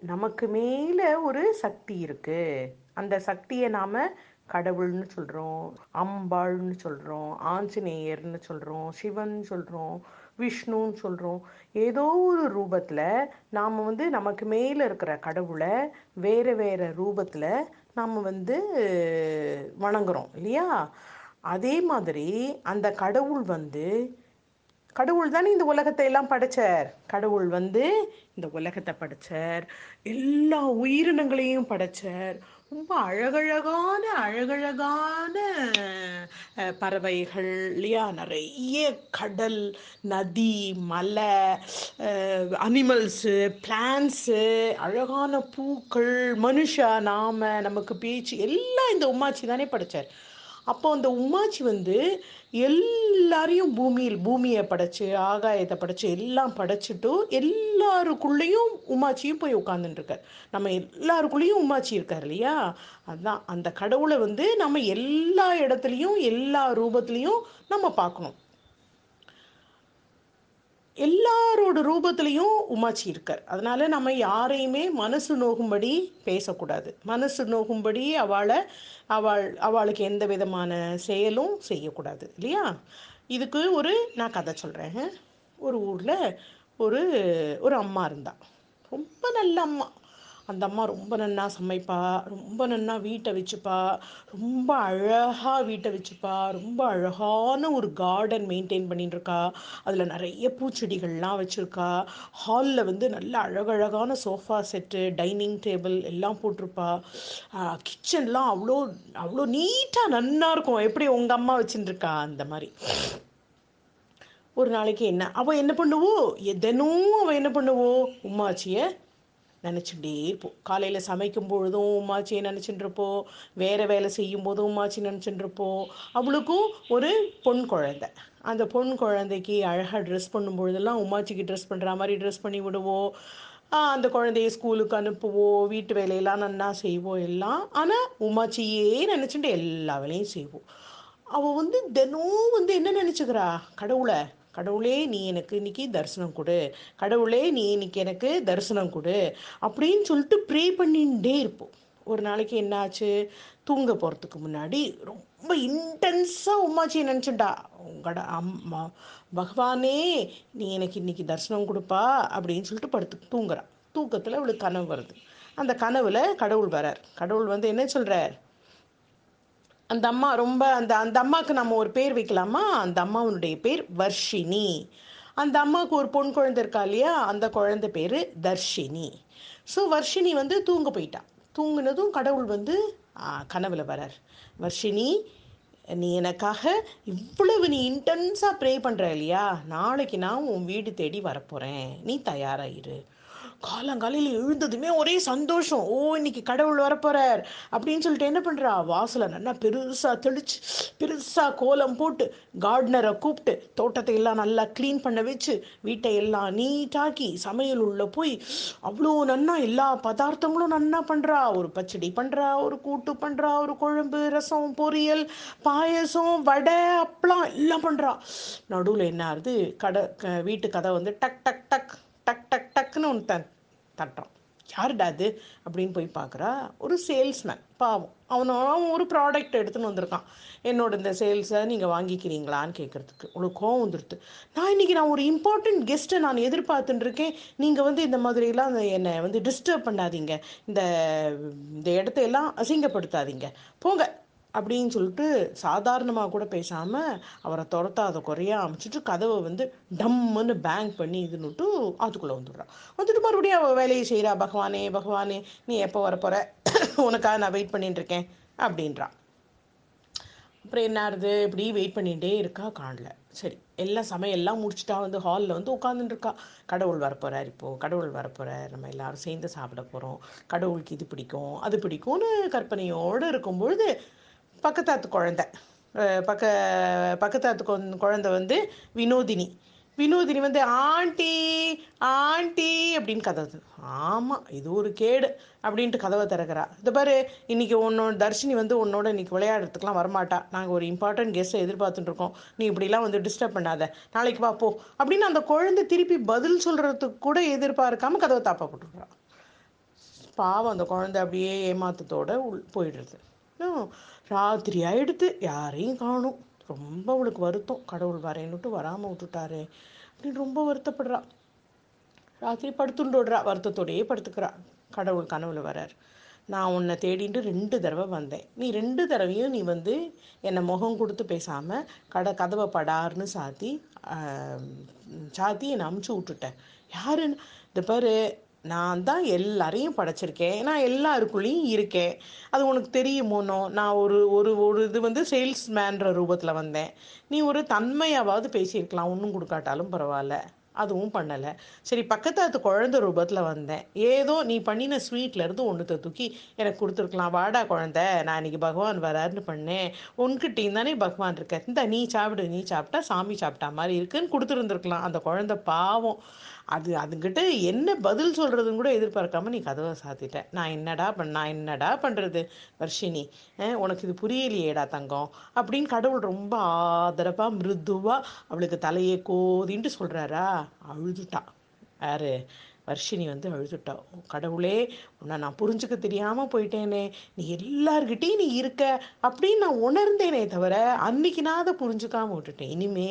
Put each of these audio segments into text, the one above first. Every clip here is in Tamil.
நமக்கு மேலே ஒரு சக்தி இருக்கு. அந்த சக்தியை நாம கடவுள்னு சொல்கிறோம் அம்பாள்னு சொல்கிறோம் ஆஞ்சநேயர்னு சொல்கிறோம் சிவன் சொல்கிறோம் விஷ்ணுன்னு சொல்கிறோம் ஏதோ ஒரு ரூபத்தில் நாம் வந்து நமக்கு மேலே இருக்கிற கடவுளை வேறு வேறு ரூபத்தில் நாம் வந்து வணங்குறோம் இல்லையா? அதே மாதிரி அந்த கடவுள் வந்து கடவுள் தானே இந்த உலகத்தை எல்லாம் படைச்சார். கடவுள் வந்து இந்த உலகத்தை படைச்சார். எல்லா உயிரினங்களையும் படைச்சார். ரொம்ப அழகழகான அழகழகான பறவைகள் இல்லையா? நிறைய கடல் நதி மலை அனிமல்ஸு பிளான்ஸு அழகான பூக்கள் மனுஷா நாம நமக்கு பேச்சு எல்லாம் இந்த உமாச்சி தானே படைச்சார். அப்போ அந்த உமாச்சி வந்து எல்லாரையும் பூமியில் பூமியை படைச்சு ஆகாயத்தை படைச்சு எல்லாம் படைச்சிட்டு எல்லாருக்குள்ளேயும் உமாச்சியும் போய் உட்கார்ந்துட்டு நம்ம எல்லாருக்குள்ளேயும் உமாச்சி இருக்கார் இல்லையா? அதான் அந்த கடவுளை வந்து நம்ம எல்லா இடத்துலையும் எல்லா ரூபத்துலையும் நம்ம பார்க்கணும். எல்லாரோட ரூபத்திலையும் உமாச்சி இருக்கார். அதனால நம்ம யாரையுமே மனசு நோகும்படி பேசக்கூடாது. மனசு நோகும்படி அவளை அவள் அவளுக்கு எந்த விதமான செயலும் செய்யக்கூடாது இல்லையா? இதுக்கு ஒரு நான் கதை சொல்கிறேன் ஒரு ஊரில் ஒரு ஒரு அம்மா இருந்தா. ரொம்ப நல்ல அம்மா. அந்த அம்மா ரொம்ப நன்னா சமைப்பா ரொம்ப நன்னா வீட்டை வச்சுப்பா ரொம்ப அழகாக வீட்டை வச்சுப்பா ரொம்ப அழகான ஒரு கார்டன் மெயின்டைன் பண்ணிட்டு இருக்கா அதில் நிறைய பூச்செடிகள்லாம் வச்சுருக்கா. ஹாலில் வந்து நல்ல அழகழகான சோஃபா செட்டு டைனிங் டேபிள் எல்லாம் போட்டிருப்பா. கிச்சன்லாம் அவ்வளோ அவ்வளோ நீட்டாக நன்னா இருக்கும். எப்படி உங்கள் அம்மா வச்சுருக்கா அந்த மாதிரி. ஒரு நாளைக்கு என்ன அவள் என்ன பண்ணுவோ? எ- அவள் என்ன பண்ணுவோ? உம்மாச்சியை நினச்சிட்டே இருப்போம். காலையில் சமைக்கும் பொழுதும் உமாச்சியை நினச்சிட்டு இருப்போம் வேறு வேலை செய்யும் போதும் உமாச்சி நினச்சிட்டு இருப்போம் அவளுக்கும் ஒரு பொன் குழந்தை. அந்த பொன் குழந்தைக்கு அழகாக ட்ரெஸ் பண்ணும் பொழுதெல்லாம் உமாச்சிக்கு ட்ரெஸ் பண்ணுற மாதிரி ட்ரெஸ் பண்ணி விடுவோம். அந்த குழந்தைய ஸ்கூலுக்கு அனுப்புவோம். வீட்டு வேலையெல்லாம் நன்னா செய்வோம் எல்லாம். ஆனால் உமாச்சியே நினச்சிட்டு எல்லா வேலையும் செய்வோம். அவள் வந்து தினம் வந்து என்ன நினச்சிக்கிறா? கடவுளை கடவுளே நீ எனக்கு இன்னைக்கு தரிசனம் கொடு. கடவுளே நீ இன்னைக்கு எனக்கு தரிசனம் கொடு. அப்படின்னு சொல்லிட்டு ப்ரே பண்ணிகிட்டே இருப்போம். ஒரு நாளைக்கு என்னாச்சு? தூங்க போகிறதுக்கு முன்னாடி ரொம்ப இன்டென்ஸாக உமாச்சி நினச்சிட்டா. உங்களோட அம்மா பகவானே நீ எனக்கு இன்னைக்கு தரிசனம் கொடுப்பா அப்படின்னு சொல்லிட்டு படுத்து தூங்குறா. தூக்கத்தில் அவளுக்கு கனவு வருது. அந்த கனவில் கடவுள் வரார். கடவுள் வந்து என்ன சொல்கிறார் அந்த அம்மா ரொம்ப அந்த அந்த அம்மாவுக்கு நம்ம ஒரு பேர் வைக்கலாமா? அந்த அம்மாவுடைய பேர் வர்ஷினி. அந்த அம்மாவுக்கு ஒரு பொன் குழந்தை இருக்கா இல்லையா? அந்த குழந்தை பேர் தர்ஷினி. ஸோ வர்ஷினி வந்து தூங்க போயிட்டா. தூங்கினதும் கடவுள் வந்து கனவுல வரார். வர்ஷினி நீ எனக்காக இவ்வளவு நீ இன்டென்ஸாக ப்ரே பண்ணுற இல்லையா? நாளைக்கு நான் உன் வீடு தேடி வரப்போகிறேன் நீ தயாராகிரு காலங்காலையில் எழுந்ததுமே ஒரே சந்தோஷம். ஓ இன்னைக்கு கடவுள் வரப்போறார். அப்படின்னு சொல்லிட்டு என்ன பண்ணுறா வாசலை நல்லா பெருசாக தெளிச்சு பெருசாக கோலம் போட்டு கார்டனரை கூப்பிட்டு தோட்டத்தை எல்லாம் நல்லா க்ளீன் பண்ண வச்சு வீட்டை எல்லாம் நீட்டாக்கி சமையல் உள்ளே போய் அவ்வளோ நன்னா எல்லா பதார்த்தங்களும் நன்னா பண்ணுறா ஒரு பச்சடி பண்ணுறா ஒரு கூட்டு பண்ணுறா ஒரு குழம்பு ரசம் பொரியல் பாயசம் வடை அப்பளம் எல்லாம் பண்ணுறா நடுவில் என்ன ஆகுது கடை க- வீட்டு கதை வந்து டக் டக் டக் டக் டக். டக்குன்னு ஒன்று தன் தட்டுறான். யாருடா அது? அப்படின்னு போய் பார்க்குறா ஒரு சேல்ஸ்மேன் பாவம். அவன் அவன் ஒரு ப்ராடக்ட் எடுத்துன்னு வந்திருக்கான். என்னோட இந்த சேல்ஸை நீங்கள் வாங்கிக்கிறீங்களான்னு கேட்குறதுக்கு உங்களுக்கு கோவம் வந்துடுது நான் இன்னைக்கு நான் ஒரு இம்பார்ட்டன்ட் கெஸ்ட்டை நான் எதிர்பார்த்துட்டுருக்கேன் நீங்கள் வந்து இந்த மாதிரிலாம் அந்த என்னை வந்து டிஸ்டர்ப் பண்ணாதீங்க. இந்த இந்த இடத்தையெல்லாம் அசிங்கப்படுத்தாதீங்க. போங்க. அப்படின்னு சொல்லிட்டு சாதாரணமாக கூட பேசாமல் அவரை துரத்தாத குறையாக அமைச்சிட்டு கதவை வந்து டம்முன்னு பேங்க் பண்ணி இதுன்னுட்டு அதுக்குள்ளே வந்துடுறான். வந்துட்டு மறுபடியும் அவள் வேலையை செய்கிறா பகவானே பகவானே நீ எப்போ வரப்போகிற உனக்காக நான் வெயிட் பண்ணிட்டு இருக்கேன் அப்படின்றா அப்புறம் என்ன ஆகுது இப்படி வெயிட் பண்ணிகிட்டே இருக்கா காணல சரி எல்லாம் சமையல்லாம் முடிச்சுட்டா வந்து ஹாலில் வந்து உட்காந்துட்டுருக்கா கடவுள் வரப்போறார் இப்போது கடவுள் வரப்போகிறார் நம்ம எல்லாரும் சேர்ந்து சாப்பிட போகிறோம் கடவுளுக்கு இது பிடிக்கும் அது பிடிக்கும்னு கற்பனையோடு இருக்கும்பொழுது பக்கத்தாத்து குழந்தை. பக்க பக்கத்தாத்து குழந்தை வந்து வினோதினி. வினோதினி வந்து ஆண்டி ஆண்டி அப்படின்னு கதவு ஆமாம் இது ஒரு கேடு அப்படின்ட்டு கதவை திறக்கிறா. இந்த பாரு இன்னைக்கு உன்னோட தர்ஷினி வந்து உன்னோட இன்னைக்கு விளையாடுறதுக்குலாம் வரமாட்டா. நாங்கள் ஒரு இம்பார்ட்டன்ட் கெஸ்ட்டை எதிர்பார்த்துட்டு இருக்கோம். நீ இப்படிலாம் வந்து டிஸ்டர்ப் பண்ணாத. நாளைக்கு வா போ அப்படின்னு அந்த குழந்தை திருப்பி பதில் சொல்கிறதுக்கு கூட எதிர்பார்க்காம கதவை தாப்பா போட்டுருக்குறா. பாவம் அந்த குழந்தை அப்படியே ஏமாத்தத்தோடு உள் போயிடுறது ராத்திரி ஆயிடுத்து யாரையும் காணும். ரொம்ப அவளுக்கு வருத்தம். கடவுள் வரேன்னுட்டு வராமல் விட்டுட்டாரே. அப்படின்னு ரொம்ப வருத்தப்படுறா. ராத்திரி படுத்துண்டோடுறா. வருத்தத்தோடையே படுத்துக்கிறா. கடவுள் கனவுல வரார். நான் உன்னை தேடிட்டு ரெண்டு தடவை வந்தேன். நீ ரெண்டு தடவையும் நீ வந்து என்னை முகம் கொடுத்து பேசாமல் கடை கதவை படார்னு சாத்தி சாத்தி என்னை அமுச்சு விட்டுட்டேன் யாருன்னு? இந்த பாரு நான் தான் எல்லாரையும் படைச்சிருக்கேன். நான் எல்லாருக்குள்ளேயும் இருக்கேன். அது உனக்கு தெரியுமோனோ நான் ஒரு ஒரு ஒரு இது வந்து சேல்ஸ்மேன்ற ரூபத்தில் வந்தேன். நீ ஒரு தன்மையாவது பேசியிருக்கலாம். ஒன்றும் கொடுக்காட்டாலும் பரவாயில்ல. அதுவும் பண்ணலை. சரி பக்கத்தாத்து குழந்தை ரூபத்தில் வந்தேன். ஏதோ நீ பண்ணின ஸ்வீட்லேருந்து ஒன்றுத்த தூக்கி எனக்கு கொடுத்துருக்கலாம். வாடா குழந்தை நான் இன்னைக்கு பகவான் வராருன்னு பண்ணேன். உன்கிட்டயும் தானே பகவான் இருக்க இந்த நீ சாப்பிடு நீ சாப்பிட்டா சாமி சாப்பிட்டா மாதிரி இருக்குன்னு கொடுத்துருந்துருக்கலாம். அந்த குழந்தை பாவம். அது அதுங்கிட்ட என்ன பதில் சொல்கிறதுன்னு கூட எதிர்பார்க்காம நீ கதவை சாத்திட்ட. நான் என்னடா பண்ண நான் என்னடா பண்ணுறது வர்ஷினி உனக்கு இது புரியலையேடா தங்கம். அப்படின்னு கடவுள் ரொம்ப ஆதரவாக மிருதுவாக அவளுக்கு தலையை கோதின்ட்டு சொல்கிறாரா அழுதுட்டா யாரு வர்ஷினி வந்து அழுதுட்டா. கடவுளே உன்னை நான் புரிஞ்சுக்க தெரியாமல் போயிட்டேனே. நீ எல்லார்கிட்டையும் நீ இருக்க அப்படின்னு நான் உணர்ந்தேனே தவிர அன்னைக்கு நான் அதை புரிஞ்சுக்காம விட்டுட்டேன். இனிமே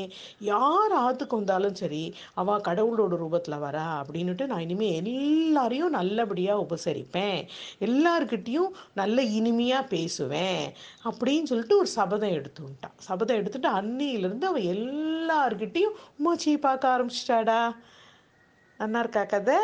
யார் ஆத்துக்கு வந்தாலும் சரி அவ கடவுளோட ரூபத்தில் வரா அப்படின்னுட்டு நான் இனிமே எல்லாரையும் நல்லபடியாக உபசரிப்பேன். எல்லார்கிட்டேயும் நல்ல இனிமையாக பேசுவேன் அப்படின்னு சொல்லிட்டு ஒரு சபதம் எடுத்துட்டான் சபதம் எடுத்துட்டு அன்னியிலேருந்து அவன் எல்லார்கிட்டயும் உமாச்சியை பார்க்க ஆரம்பிச்சிட்டாடா. நல்லா இருக்கா கதை